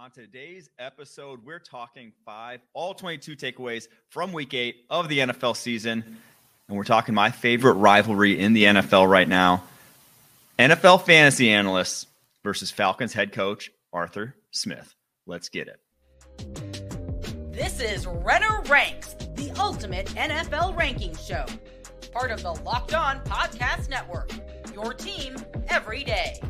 On today's episode, we're talking five, all 22 takeaways from week eight of the NFL season. And we're talking my favorite rivalry in the NFL right now NFL fantasy analysts versus Falcons head coach Arthur Smith. Let's get it. This is Renner Ranks, the ultimate NFL ranking show. Part of the Locked On Podcast Network. Your team every day.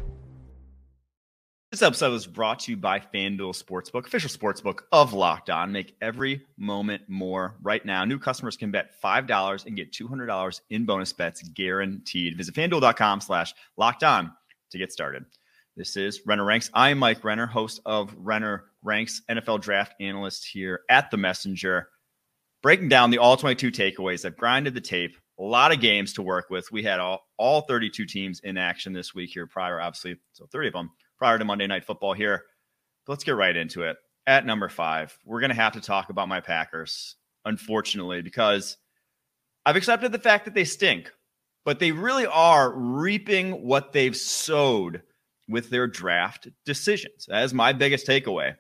This episode was brought to you by FanDuel Sportsbook, official sportsbook of Locked On. Make every moment more. Right now, new customers can bet $5 and get $200 in bonus bets guaranteed. Visit FanDuel.com slash Locked On to get started. This is Renner Ranks. I am Mike Renner, host of Renner Ranks, NFL draft analyst here at The Messenger, breaking down the all 22 takeaways. I've grinded the tape, a lot of games to work with. We had all, all 32 teams in action this week here prior, obviously, so 30 of them prior to Monday Night Football here. let's get right into it. At number five, we're going to have to talk about my Packers, unfortunately, because I've accepted the fact that they stink, but they really are reaping what they've sowed with their draft decisions. That is my biggest takeaway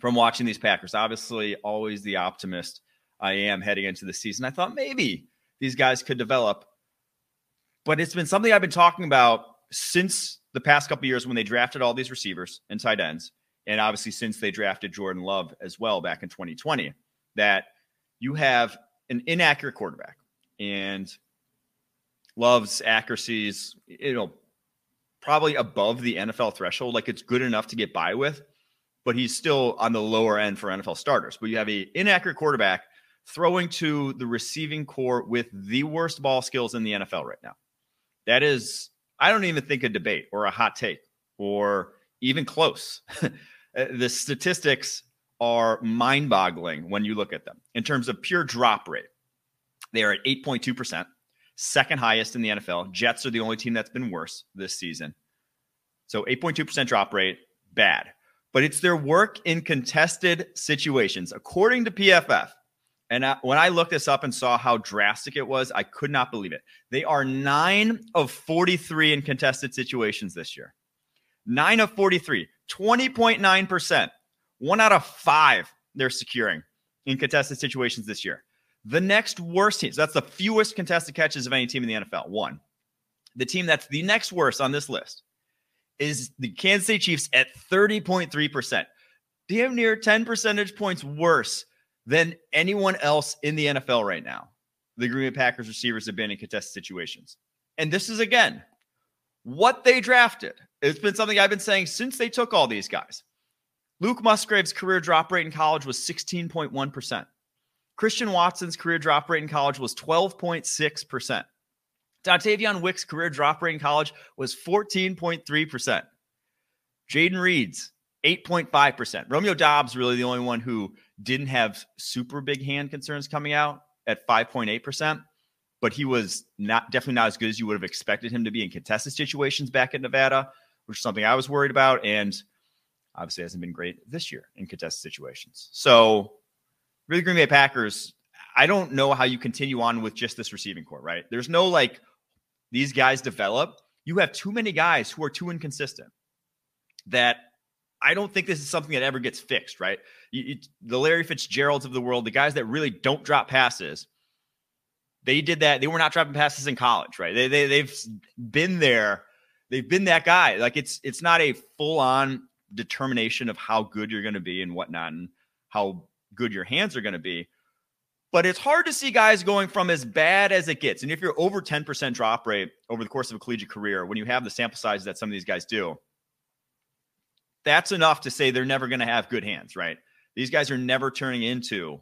from watching these Packers. Obviously, always the optimist I am heading into the season. I thought maybe these guys could develop, but it's been something I've been talking about since the past couple years when they drafted all these receivers and tight ends, and obviously since they drafted Jordan Love as well back in 2020, that you have an inaccurate quarterback and Love's accuracies, you know, probably above the NFL threshold. Like it's good enough to get by with, but he's still on the lower end for NFL starters. But you have a inaccurate quarterback throwing to the receiving core with the worst ball skills in the NFL right now. That is I don't even think a debate or a hot take or even close. Uh, the statistics are mind boggling when you look at them in terms of pure drop rate. They are at 8.2%, second highest in the NFL. Jets are the only team that's been worse this season. So 8.2% drop rate, bad. But it's their work in contested situations. According to PFF, and I, when I looked this up and saw how drastic it was, I could not believe it. They are nine of 43 in contested situations this year. Nine of 43, 20.9%. One out of five they're securing in contested situations this year. The next worst team, so that's the fewest contested catches of any team in the NFL. One. The team that's the next worst on this list is the Kansas City Chiefs at 30.3%. Damn near 10 percentage points worse than anyone else in the NFL right now. The Green Bay Packers receivers have been in contested situations. And this is again what they drafted. It's been something I've been saying since they took all these guys. Luke Musgrave's career drop rate in college was 16.1%. Christian Watson's career drop rate in college was 12.6%. Dontayvion Wicks' career drop rate in college was 14.3%. Jayden Reed's 8.5%. Romeo Doubs really the only one who didn't have super big hand concerns coming out at 5.8%, but he was not definitely not as good as you would have expected him to be in contested situations back in Nevada, which is something I was worried about. And obviously hasn't been great this year in contested situations. So really Green Bay Packers, I don't know how you continue on with just this receiving core, right? There's no like these guys develop. You have too many guys who are too inconsistent that I don't think this is something that ever gets fixed, right? You, you, the Larry Fitzgeralds of the world, the guys that really don't drop passes, they did that. They were not dropping passes in college, right? They, they they've been there. They've been that guy. Like it's it's not a full on determination of how good you're going to be and whatnot, and how good your hands are going to be. But it's hard to see guys going from as bad as it gets. And if you're over 10% drop rate over the course of a collegiate career, when you have the sample size that some of these guys do, that's enough to say they're never going to have good hands, right? These guys are never turning into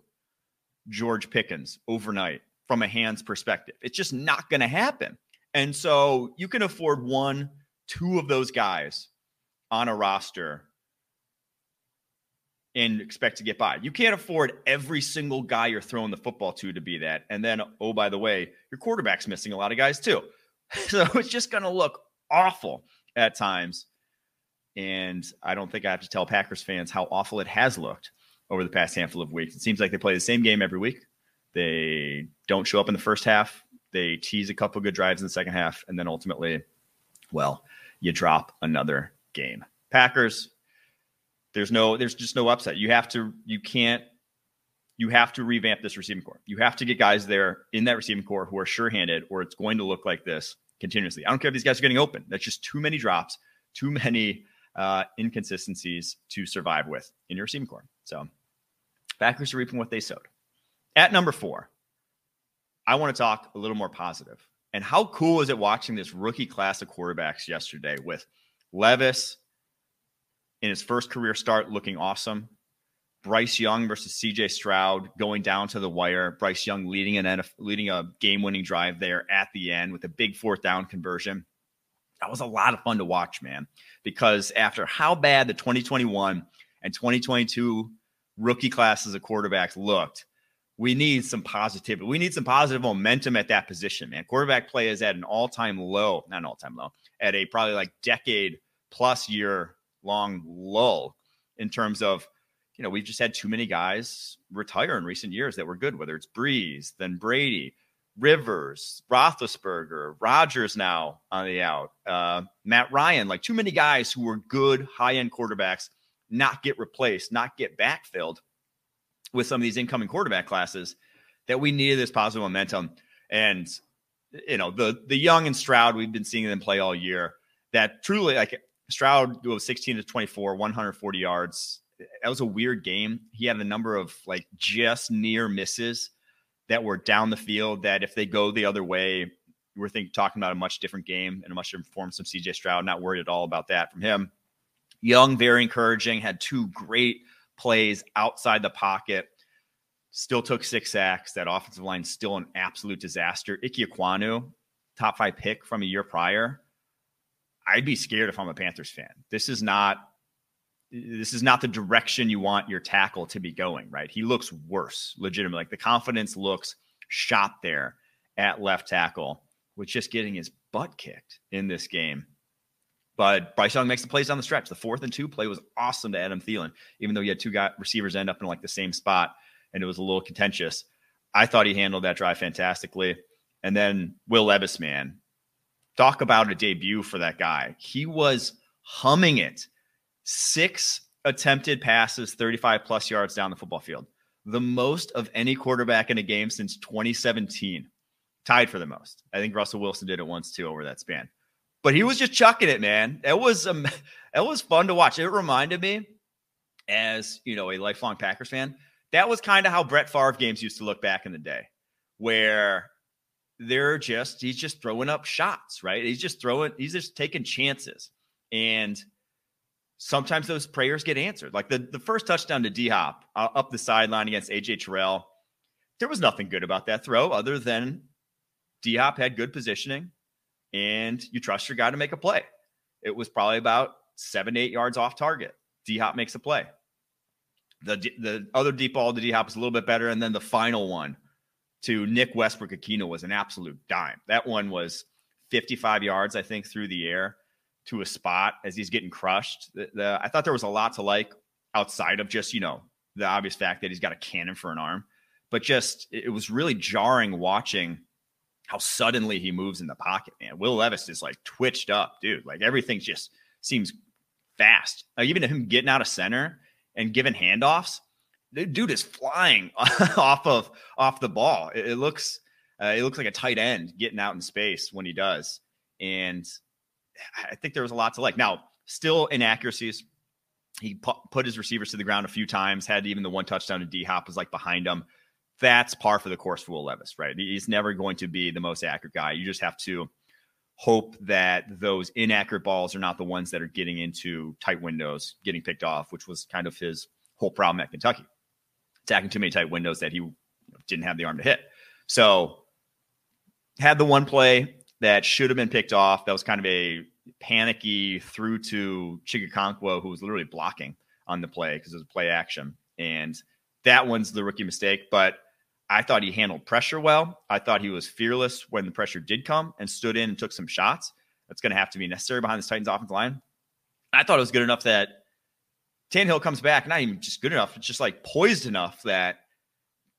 George Pickens overnight from a hands perspective. It's just not going to happen. And so you can afford one, two of those guys on a roster and expect to get by. You can't afford every single guy you're throwing the football to to be that. And then, oh, by the way, your quarterback's missing a lot of guys too. So it's just going to look awful at times. And I don't think I have to tell Packers fans how awful it has looked over the past handful of weeks. It seems like they play the same game every week. They don't show up in the first half. They tease a couple good drives in the second half, and then ultimately, well, you drop another game. Packers, There's no, there's just no upset. You have to, you can't, you have to revamp this receiving core. You have to get guys there in that receiving core who are sure-handed, or it's going to look like this continuously. I don't care if these guys are getting open. That's just too many drops, too many uh, inconsistencies to survive with in your receiving core. So Packers are reaping what they sowed. At number four, I want to talk a little more positive. And how cool is it watching this rookie class of quarterbacks yesterday with Levis in his first career start looking awesome? Bryce Young versus CJ Stroud going down to the wire. Bryce Young leading an leading a game-winning drive there at the end with a big fourth down conversion. That was a lot of fun to watch, man. Because after how bad the 2021 and 2022 rookie classes of quarterbacks looked, we need some positivity. We need some positive momentum at that position, man. Quarterback play is at an all-time low, not an all-time low, at a probably like decade plus year long lull in terms of, you know, we've just had too many guys retire in recent years that were good, whether it's Brees, then Brady, Rivers, Roethlisberger, Rodgers now on the out, uh, Matt Ryan, like too many guys who were good high end quarterbacks not get replaced, not get backfilled with some of these incoming quarterback classes that we needed this positive momentum. And you know, the the young and Stroud, we've been seeing them play all year. That truly like Stroud was 16 to 24, 140 yards. That was a weird game. He had a number of like just near misses that were down the field that if they go the other way, we're thinking talking about a much different game and a much different performance from CJ Stroud. Not worried at all about that from him. Young, very encouraging, had two great plays outside the pocket. Still took six sacks. That offensive line still an absolute disaster. Ike Ekwonu, top five pick from a year prior. I'd be scared if I'm a Panthers fan. This is not this is not the direction you want your tackle to be going, right? He looks worse, legitimately. Like the confidence looks shot there at left tackle with just getting his butt kicked in this game. But Bryce Young makes the plays on the stretch. The fourth and two play was awesome to Adam Thielen, even though he had two guy receivers end up in like the same spot and it was a little contentious. I thought he handled that drive fantastically. And then Will Levis, man, talk about a debut for that guy. He was humming it. Six attempted passes, 35 plus yards down the football field. The most of any quarterback in a game since 2017. Tied for the most. I think Russell Wilson did it once too over that span but he was just chucking it, man. It was um, it was fun to watch. It reminded me, as you know, a lifelong Packers fan, that was kind of how Brett Favre games used to look back in the day, where they're just he's just throwing up shots, right? He's just throwing, he's just taking chances, and sometimes those prayers get answered. Like the the first touchdown to D Hop uh, up the sideline against AJ Terrell, there was nothing good about that throw other than D Hop had good positioning and you trust your guy to make a play. It was probably about seven, eight yards off target. D Hop makes a play. The the other deep ball to D Hop is a little bit better, and then the final one to Nick Westbrook Ikhine was an absolute dime. That one was 55 yards, I think, through the air to a spot as he's getting crushed. The, the, I thought there was a lot to like outside of just you know the obvious fact that he's got a cannon for an arm, but just it was really jarring watching how suddenly he moves in the pocket, man. Will Levis is like twitched up, dude. Like everything just seems fast. Like even him getting out of center and giving handoffs, the dude is flying off of off the ball. It, it looks uh, it looks like a tight end getting out in space when he does, and I think there was a lot to like. Now, still inaccuracies. He put his receivers to the ground a few times. Had even the one touchdown to D Hop was like behind him that's par for the course for Will Levis, right? He's never going to be the most accurate guy. You just have to hope that those inaccurate balls are not the ones that are getting into tight windows, getting picked off, which was kind of his whole problem at Kentucky, attacking too many tight windows that he didn't have the arm to hit. So had the one play that should have been picked off. That was kind of a panicky through to Chig Okonkwo, who was literally blocking on the play because it was play action. And that one's the rookie mistake. But I thought he handled pressure well. I thought he was fearless when the pressure did come and stood in and took some shots. That's going to have to be necessary behind this Titans offensive line. I thought it was good enough that Tannehill comes back, not even just good enough, it's just like poised enough that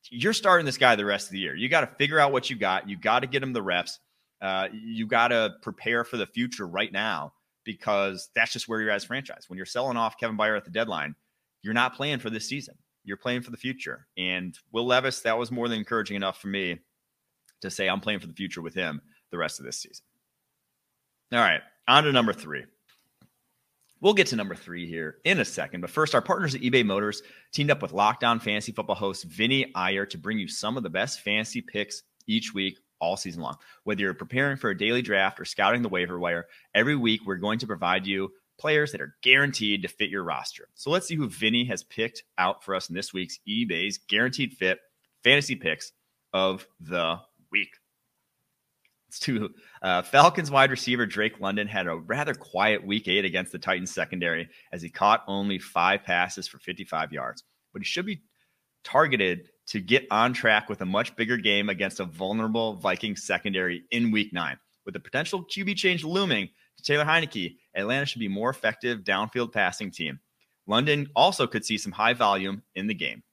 you're starting this guy the rest of the year. You got to figure out what you got. You got to get him the reps. Uh, you got to prepare for the future right now because that's just where you're as franchise. When you're selling off Kevin Byard at the deadline, you're not playing for this season. You're playing for the future. And Will Levis, that was more than encouraging enough for me to say I'm playing for the future with him the rest of this season. All right, on to number three. We'll get to number three here in a second. But first, our partners at eBay Motors teamed up with Locked On Fantasy Football host Vinny Iyer to bring you some of the best fantasy picks each week, all season long. Whether you're preparing for a daily draft or scouting the waiver wire, every week we're going to provide you players that are guaranteed to fit your roster. So let's see who Vinny has picked out for us in this week's eBay's Guaranteed Fit Fantasy Picks of the Week to uh, Falcons wide receiver Drake London had a rather quiet week eight against the Titans secondary as he caught only five passes for 55 yards. But he should be targeted to get on track with a much bigger game against a vulnerable Viking secondary in week nine. With the potential QB change looming to Taylor Heinicke, Atlanta should be more effective downfield passing team. London also could see some high volume in the game.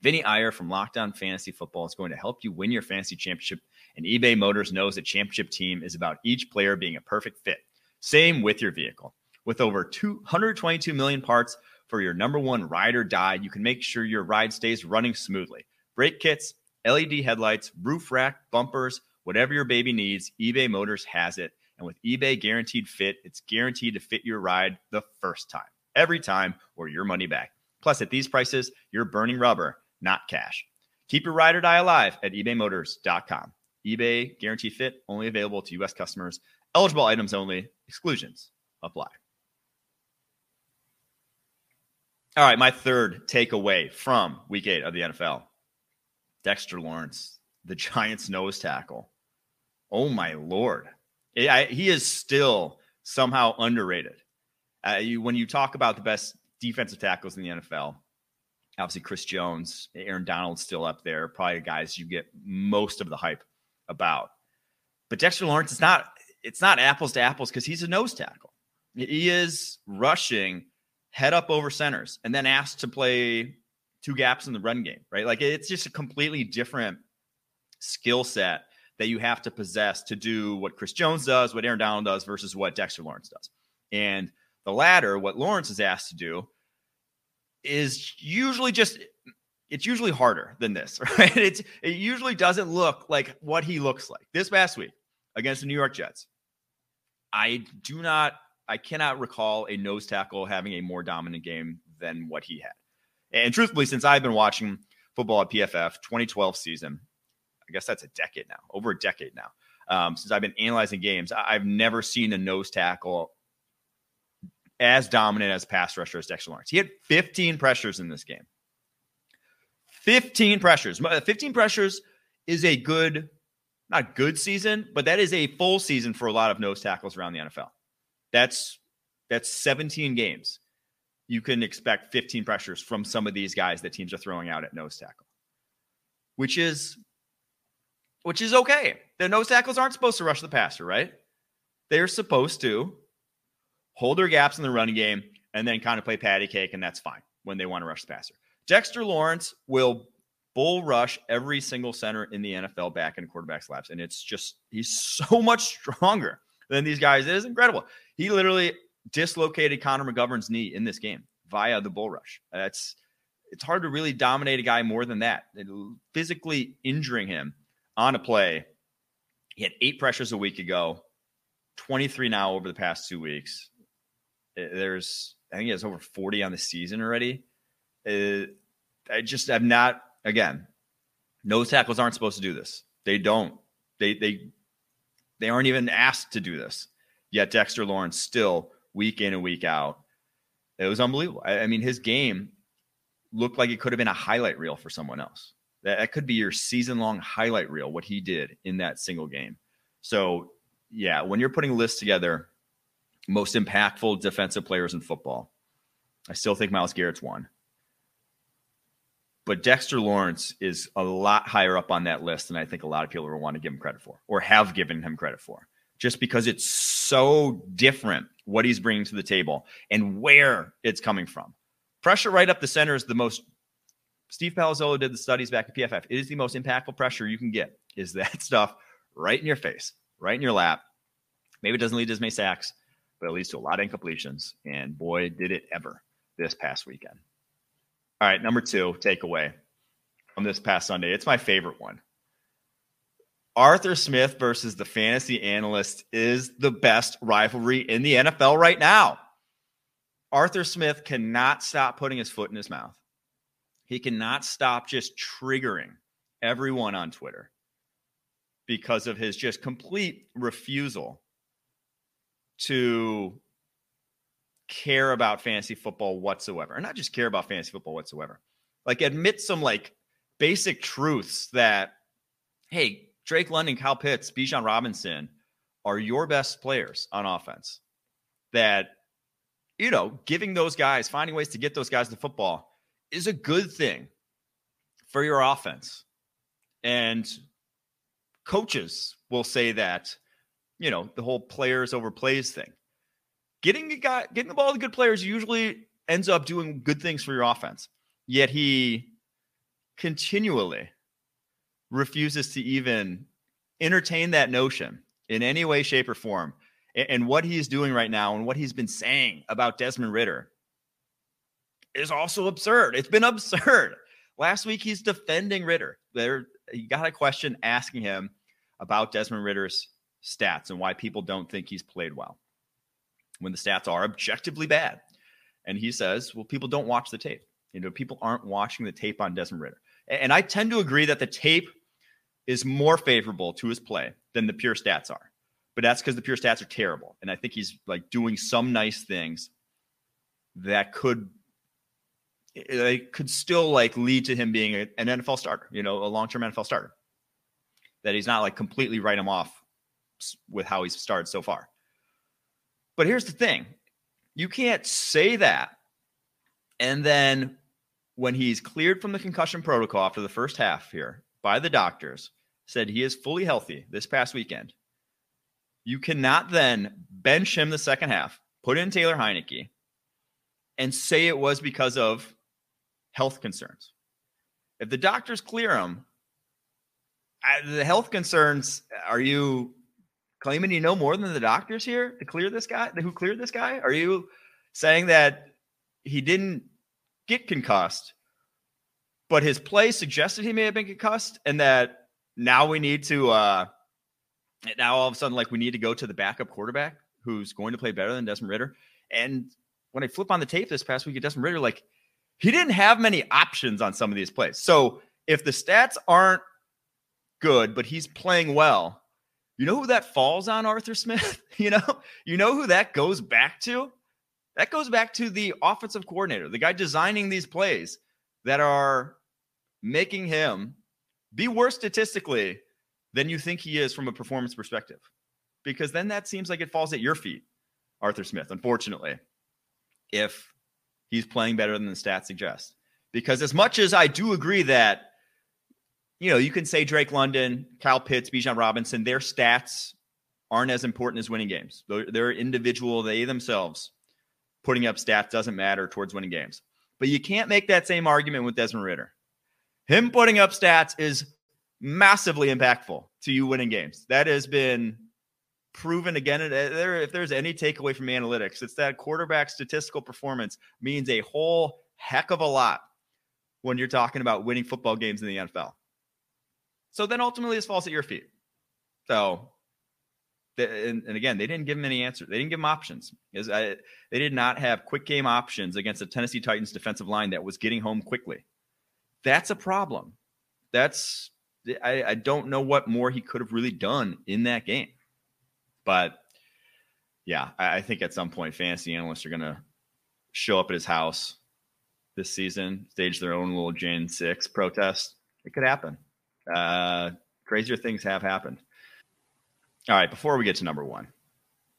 Vinny Iyer from Locked On Fantasy Football is going to help you win your fantasy championship and eBay Motors knows a championship team is about each player being a perfect fit. Same with your vehicle. With over 222 million parts for your number one ride or die, you can make sure your ride stays running smoothly. Brake kits, LED headlights, roof rack, bumpers, whatever your baby needs, eBay Motors has it. And with eBay Guaranteed Fit, it's guaranteed to fit your ride the first time, every time, or your money back. Plus, at these prices, you're burning rubber, not cash. Keep your ride or die alive at ebaymotors.com eBay guarantee fit only available to U.S. customers. Eligible items only. Exclusions apply. All right, my third takeaway from week eight of the NFL Dexter Lawrence, the Giants' nose tackle. Oh, my Lord. he is still somehow underrated. Uh, you, when you talk about the best defensive tackles in the NFL, obviously Chris Jones, Aaron Donald's still up there, probably the guys you get most of the hype about. But Dexter Lawrence is not it's not apples to apples because he's a nose tackle. He is rushing head up over centers and then asked to play two gaps in the run game, right? Like it's just a completely different skill set that you have to possess to do what Chris Jones does, what Aaron Donald does versus what Dexter Lawrence does. And the latter, what Lawrence is asked to do, is usually just it's usually harder than this, right? It's, it usually doesn't look like what he looks like. This past week against the New York Jets, I do not, I cannot recall a nose tackle having a more dominant game than what he had. And truthfully, since I've been watching football at PFF 2012 season, I guess that's a decade now, over a decade now. Um, since I've been analyzing games, I've never seen a nose tackle as dominant as pass rusher as Dexter Lawrence. He had 15 pressures in this game. 15 pressures. 15 pressures is a good, not good season, but that is a full season for a lot of nose tackles around the NFL. That's that's 17 games. You can expect 15 pressures from some of these guys that teams are throwing out at nose tackle, which is which is okay. The nose tackles aren't supposed to rush the passer, right? They're supposed to hold their gaps in the running game and then kind of play patty cake, and that's fine when they want to rush the passer. Dexter Lawrence will bull rush every single center in the NFL back in quarterback slaps. And it's just, he's so much stronger than these guys. It is incredible. He literally dislocated Connor McGovern's knee in this game via the bull rush. That's, it's hard to really dominate a guy more than that. Physically injuring him on a play. He had eight pressures a week ago, 23 now over the past two weeks. There's, I think he has over 40 on the season already. Uh, I just am not. Again, nose tackles aren't supposed to do this. They don't. They they they aren't even asked to do this. Yet Dexter Lawrence still week in and week out. It was unbelievable. I, I mean, his game looked like it could have been a highlight reel for someone else. That, that could be your season long highlight reel. What he did in that single game. So yeah, when you're putting lists together, most impactful defensive players in football, I still think Myles Garrett's one. But Dexter Lawrence is a lot higher up on that list than I think a lot of people will want to give him credit for or have given him credit for, just because it's so different what he's bringing to the table and where it's coming from. Pressure right up the center is the most. Steve Palazzolo did the studies back at PFF. It is the most impactful pressure you can get. Is that stuff right in your face, right in your lap? Maybe it doesn't lead to as many sacks, but it leads to a lot of incompletions. And boy, did it ever this past weekend. All right, number two takeaway from this past Sunday. It's my favorite one. Arthur Smith versus the fantasy analyst is the best rivalry in the NFL right now. Arthur Smith cannot stop putting his foot in his mouth. He cannot stop just triggering everyone on Twitter because of his just complete refusal to care about fantasy football whatsoever. And not just care about fantasy football whatsoever. Like admit some like basic truths that, hey, Drake London, Kyle Pitts, Bijan Robinson are your best players on offense. That, you know, giving those guys, finding ways to get those guys to football is a good thing for your offense. And coaches will say that, you know, the whole players over plays thing. Getting the guy, getting the ball to good players usually ends up doing good things for your offense. Yet he continually refuses to even entertain that notion in any way, shape, or form. And what he's doing right now and what he's been saying about Desmond Ridder is also absurd. It's been absurd. Last week, he's defending Ridder. There, you got a question asking him about Desmond Ridder's stats and why people don't think he's played well when the stats are objectively bad. And he says, well, people don't watch the tape. You know, people aren't watching the tape on Desmond Ridder. And I tend to agree that the tape is more favorable to his play than the pure stats are. But that's because the pure stats are terrible. And I think he's like doing some nice things that could it could still like lead to him being an NFL starter, you know, a long-term NFL starter. That he's not like completely write him off with how he's started so far. But here's the thing. You can't say that and then when he's cleared from the concussion protocol after the first half here by the doctors, said he is fully healthy this past weekend. You cannot then bench him the second half, put in Taylor Heinicke, and say it was because of health concerns. If the doctors clear him, the health concerns, are you claiming you know more than the doctors here to clear this guy, who cleared this guy? Are you saying that he didn't get concussed, but his play suggested he may have been concussed, and that now we need to uh now all of a sudden like we need to go to the backup quarterback who's going to play better than Desmond Ridder. And when I flip on the tape this past week at Desmond Ridder, like he didn't have many options on some of these plays. So if the stats aren't good, but he's playing well, you know who that falls on, Arthur Smith? you know, you know who that goes back to? That goes back to the offensive coordinator, the guy designing these plays that are making him be worse statistically than you think he is from a performance perspective. Because then that seems like it falls at your feet, Arthur Smith, unfortunately, if he's playing better than the stats suggest. Because as much as I do agree that, you know, you can say Drake London, Kyle Pitts, Bijan Robinson, their stats aren't as important as winning games. They're, they're individual, they themselves putting up stats doesn't matter towards winning games. But you can't make that same argument with Desmond Ridder. Him putting up stats is massively impactful to you winning games. That has been proven again. Uh, if there's any takeaway from analytics, it's that quarterback statistical performance means a whole heck of a lot when you're talking about winning football games in the NFL. So then ultimately, this falls at your feet. So and, again, they didn't give him any answers. They didn't give him options. They did not have quick game options against the Tennessee Titans defensive line that was getting home quickly. That's a problem. That's I, I don't know what more he could have really done in that game. But yeah, I, I think at some point fantasy analysts are gonna show up at his house this season, stage their own little Jan six protest. It could happen. Uh, crazier things have happened. All right, before we get to number one,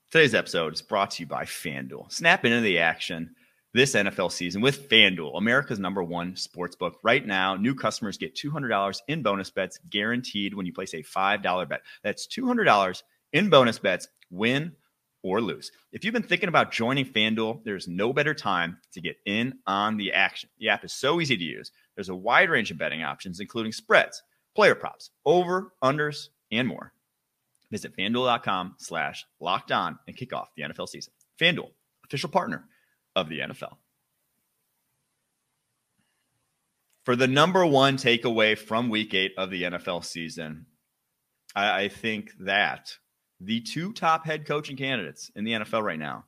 today's episode is brought to you by FanDuel. Snap into the action this NFL season with FanDuel, America's number one sports book. Right now, new customers get $200 in bonus bets guaranteed when you place a $5 bet. That's $200 in bonus bets, win or lose. If you've been thinking about joining FanDuel, there's no better time to get in on the action. The app is so easy to use. There's a wide range of betting options, including spreads, player props, over, unders, and more. Visit fanduel.com slash locked on and kick off the NFL season. FanDuel, official partner of the NFL. For the number one takeaway from week eight of the NFL season, I, I think that the two top head coaching candidates in the NFL right now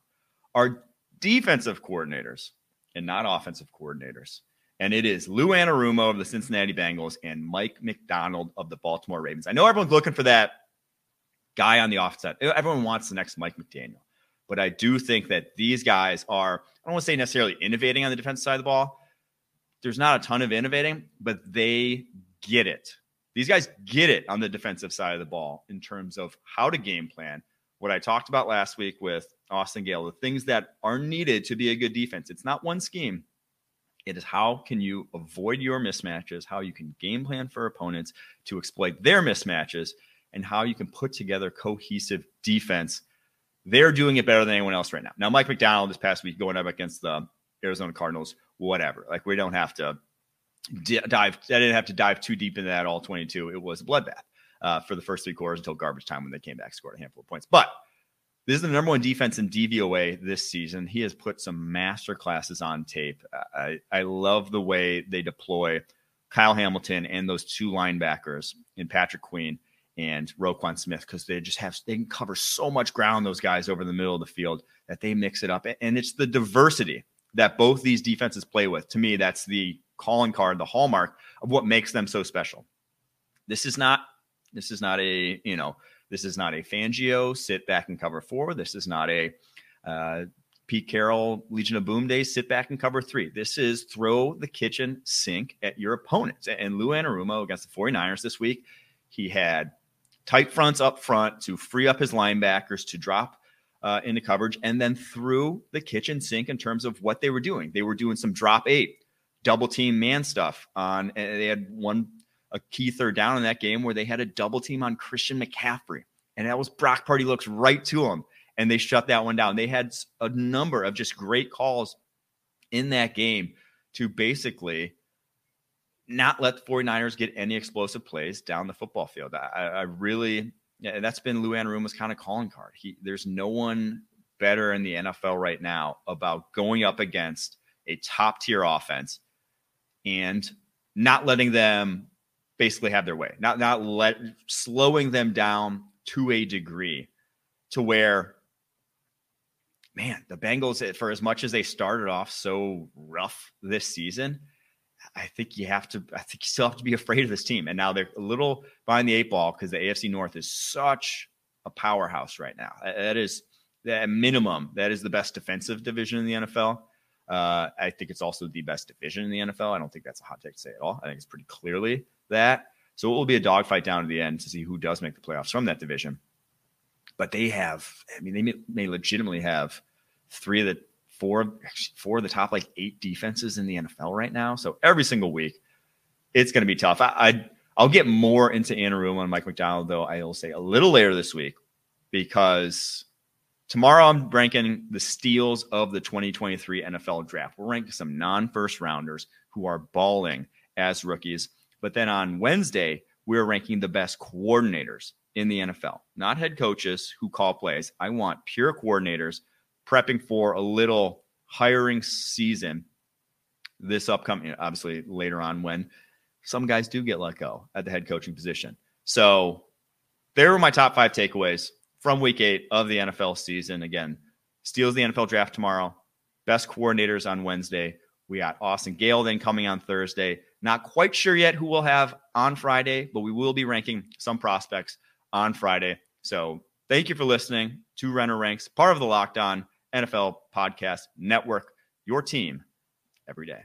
are defensive coordinators and not offensive coordinators. And it is Lou Anarumo of the Cincinnati Bengals and Mike Macdonald of the Baltimore Ravens. I know everyone's looking for that guy on the offset. Everyone wants the next Mike McDaniel. But I do think that these guys are, I don't want to say necessarily innovating on the defensive side of the ball. There's not a ton of innovating, but they get it. These guys get it on the defensive side of the ball in terms of how to game plan. What I talked about last week with Austin Gayle, the things that are needed to be a good defense. It's not one scheme. It is how can you avoid your mismatches, how you can game plan for opponents to exploit their mismatches, and how you can put together cohesive defense. They're doing it better than anyone else right now. Now, Mike Macdonald this past week going up against the Arizona Cardinals, whatever. Like we don't have to dive. I didn't have to dive too deep into that all 22. It was a bloodbath uh, for the first three quarters until garbage time when they came back, scored a handful of points. But this is the number one defense in DVOA this season. He has put some master classes on tape. I, I love the way they deploy Kyle Hamilton and those two linebackers in Patrick Queen and Roquan Smith because they just have they can cover so much ground those guys over the middle of the field that they mix it up and it's the diversity that both these defenses play with. To me, that's the calling card, the hallmark of what makes them so special. This is not this is not a, you know, this is not a Fangio sit back and cover four. This is not a uh, Pete Carroll Legion of Boom Days, sit back and cover three. This is throw the kitchen sink at your opponents. And Lou Anarumo against the 49ers this week, he had tight fronts up front to free up his linebackers to drop uh, into coverage and then through the kitchen sink in terms of what they were doing. They were doing some drop eight, double team man stuff on, and they had one a key third down in that game where they had a double team on Christian McCaffrey, and that was Brock Purdy looks right to him, and they shut that one down. They had a number of just great calls in that game to basically not let the 49ers get any explosive plays down the football field. I, I really, yeah, that's been Lou Anarumo's kind of calling card. He, there's no one better in the NFL right now about going up against a top tier offense and not letting them basically have their way, not not let slowing them down to a degree to where man, the Bengals for as much as they started off so rough this season, I think you have to. I think you still have to be afraid of this team. And now they're a little behind the eight ball because the AFC North is such a powerhouse right now. That is at minimum that is the best defensive division in the NFL. Uh, I think it's also the best division in the NFL. I don't think that's a hot take to say at all. I think it's pretty clearly that. So it will be a dogfight down to the end to see who does make the playoffs from that division. But they have, I mean, they may, may legitimately have three of the four, four of the top like eight defenses in the NFL right now. So every single week, it's going to be tough. I, I will get more into Anarumo and Mike Macdonald though. I will say a little later this week because tomorrow I'm ranking the steals of the 2023 NFL draft. We're ranking some non-first rounders who are balling as rookies. But then on Wednesday, we're ranking the best coordinators in the NFL, not head coaches who call plays. I want pure coordinators prepping for a little hiring season this upcoming, obviously later on when some guys do get let go at the head coaching position. So there were my top five takeaways from week eight of the NFL season. Again, steals the NFL draft tomorrow, best coordinators on Wednesday. We got Austin Gayle then coming on Thursday. Not quite sure yet who we'll have on Friday, but we will be ranking some prospects on Friday. So thank you for listening to Renner Ranks, part of the Locked On NFL Podcast Network, your team every day.